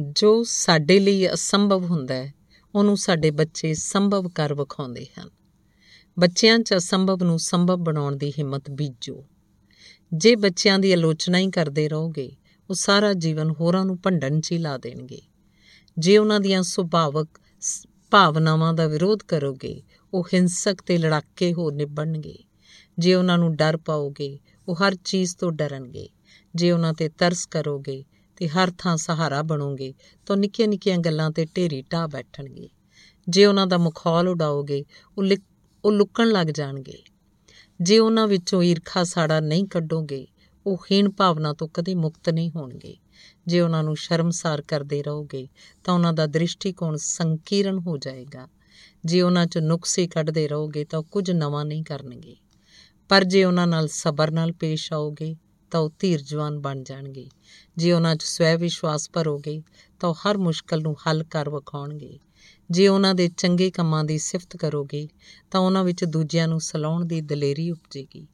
ਜੋ ਸਾਡੇ ਲਈ ਅਸੰਭਵ ਹੁੰਦਾ ਹੈ, ਉਹਨੂੰ ਸਾਡੇ ਬੱਚੇ ਸੰਭਵ ਕਰ ਵਿਖਾਉਂਦੇ ਹਨ। ਬੱਚਿਆਂ 'ਚ ਅਸੰਭਵ ਨੂੰ ਸੰਭਵ ਬਣਾਉਣ ਦੀ ਹਿੰਮਤ ਬੀਜੋ। ਜੇ ਬੱਚਿਆਂ ਦੀ ਆਲੋਚਨਾ ਹੀ ਕਰਦੇ ਰਹੋਗੇ, ਉਹ ਸਾਰਾ ਜੀਵਨ ਹੋਰਾਂ ਨੂੰ ਭੰਡਣ 'ਚ ਹੀ ਲਾ ਦੇਣਗੇ। ਜੇ ਉਹਨਾਂ ਦੀਆਂ ਸੁਭਾਵਕ ਭਾਵਨਾਵਾਂ ਦਾ ਵਿਰੋਧ ਕਰੋਗੇ, ਉਹ ਹਿੰਸਕ ਤੇ ਲੜਾਕੇ ਹੋ ਨਿਭਣਗੇ। ਜੇ ਉਹਨਾਂ ਨੂੰ ਡਰ ਪਾਓਗੇ, ਉਹ ਹਰ ਚੀਜ਼ ਤੋਂ ਡਰਨਗੇ। ਜੇ ਉਹਨਾਂ ਤੇ ਤਰਸ ਕਰੋਗੇ ਤੇ ਹਰ ਥਾਂ ਸਹਾਰਾ ਬਣੋਗੇ, ਤਾਂ ਨਿੱਕੀਆਂ ਨਿੱਕੀਆਂ ਗੱਲਾਂ ਤੇ ਢੇਰੀ ਢਾ ਬੈਠਣਗੇ। ਜੇ ਉਹਨਾਂ ਦਾ ਮਖੌਲ ਉਡਾਓਗੇ, ਉਹ ਉਹ ਲੁਕਣ ਲੱਗ ਜਾਣਗੇ। ਜੇ ਉਹਨਾਂ ਵਿੱਚੋਂ ਈਰਖਾ ਸਾੜਾ ਨਹੀਂ ਕੱਢੋਗੇ, ਉਹ ਹੀਣ ਭਾਵਨਾ ਤੋਂ ਕਦੇ ਮੁਕਤ ਨਹੀਂ ਹੋਣਗੇ। ਜੇ ਉਹਨਾਂ ਨੂੰ ਸ਼ਰਮਸਾਰ ਕਰਦੇ ਰਹੋਗੇ, ਤਾਂ ਉਹਨਾਂ ਦਾ ਦ੍ਰਿਸ਼ਟੀਕੋਣ ਸੰਕੀਰਨ ਹੋ ਜਾਏਗਾ। ਜੇ ਉਹਨਾਂ 'ਚ ਨੁਕਸੇ ਕੱਢਦੇ ਰਹੋਗੇ, ਤਾਂ ਕੁਝ ਨਵਾਂ ਨਹੀਂ ਕਰਨਗੇ। ਪਰ ਜੇ ਉਹਨਾਂ ਨਾਲ ਸਬਰ ਨਾਲ ਪੇਸ਼ ਆਓਗੇ ਤਾਂ ਉਹ ਧੀਰਜਵਾਨ ਬਣ ਜਾਣਗੇ। ਜੇ ਉਹਨਾਂ 'ਚ ਸਵੈ ਵਿਸ਼ਵਾਸ ਭਰੋਗੇ, ਤਾਂ ਉਹ ਹਰ ਮੁਸ਼ਕਲ ਨੂੰ ਹੱਲ ਕਰ ਵਿਖਾਉਣਗੇ। ਜੇ ਉਹਨਾਂ ਦੇ ਚੰਗੇ ਕੰਮਾਂ ਦੀ ਸਿਫਤ ਕਰੋਗੇ, ਤਾਂ ਉਹਨਾਂ ਵਿੱਚ ਦੂਜਿਆਂ ਨੂੰ ਸਲਾਉਣ ਦੀ ਦਲੇਰੀ ਉਪਜੇਗੀ।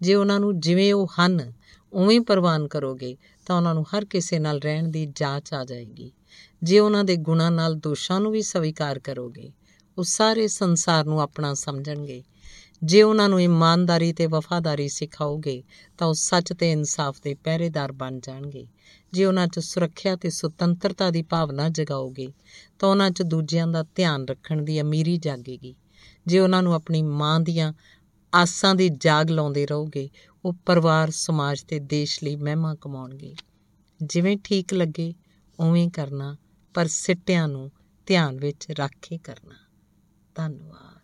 ਜੇ ਉਹਨਾਂ ਨੂੰ ਜਿਵੇਂ ਉਹ ਹਨ, ਉਵੇਂ ਪ੍ਰਵਾਨ ਕਰੋਗੇ, ਤਾਂ ਉਹਨਾਂ ਨੂੰ ਹਰ ਕਿਸੇ ਨਾਲ ਰਹਿਣ ਦੀ ਜਾਂਚ ਆ ਜਾਏਗੀ। ਜੇ ਉਹਨਾਂ ਦੇ ਗੁਣਾਂ ਨਾਲ ਦੋਸ਼ਾਂ ਨੂੰ ਵੀ ਸਵੀਕਾਰ ਕਰੋਗੇ, ਉਹ ਸਾਰੇ ਸੰਸਾਰ ਨੂੰ ਆਪਣਾ ਸਮਝਣਗੇ। ਜੇ ਉਹਨਾਂ ਨੂੰ ਇਮਾਨਦਾਰੀ ਤੇ ਵਫਾਦਾਰੀ ਸਿਖਾਓਗੇ, ਤਾਂ ਉਹ ਸੱਚ ਤੇ ਇਨਸਾਫ ਦੇ ਪਹਿਰੇਦਾਰ ਬਣ ਜਾਣਗੇ। ਜੇ ਉਹਨਾਂ 'ਚ ਸੁਰੱਖਿਆ ਤੇ ਸੁਤੰਤਰਤਾ ਦੀ ਭਾਵਨਾ ਜਗਾਓਗੇ, ਤਾਂ ਉਹਨਾਂ 'ਚ ਦੂਜਿਆਂ ਦਾ ਧਿਆਨ ਰੱਖਣ ਦੀ ਅਮੀਰੀ ਜਾਗੇਗੀ। ਜੇ ਉਹਨਾਂ ਨੂੰ ਆਪਣੀ ਮਾਂ ਦੀਆਂ ਆਸਾਂ ਦੀ ਜਾਗ ਲਾਉਂਦੇ ਰਹੋਗੇ, ਉਹ ਪਰਿਵਾਰ, ਸਮਾਜ ਤੇ ਦੇਸ਼ ਲਈ ਮਹਿਮਾ ਕਮਾਉਣਗੇ। ਜਿਵੇਂ ਠੀਕ ਲੱਗੇ, ਉਵੇਂ ਕਰਨਾ, ਪਰ ਸਿੱਟਿਆਂ ਨੂੰ ਧਿਆਨ ਵਿੱਚ ਰੱਖ ਕੇ ਕਰਨਾ। ਧੰਨਵਾਦ।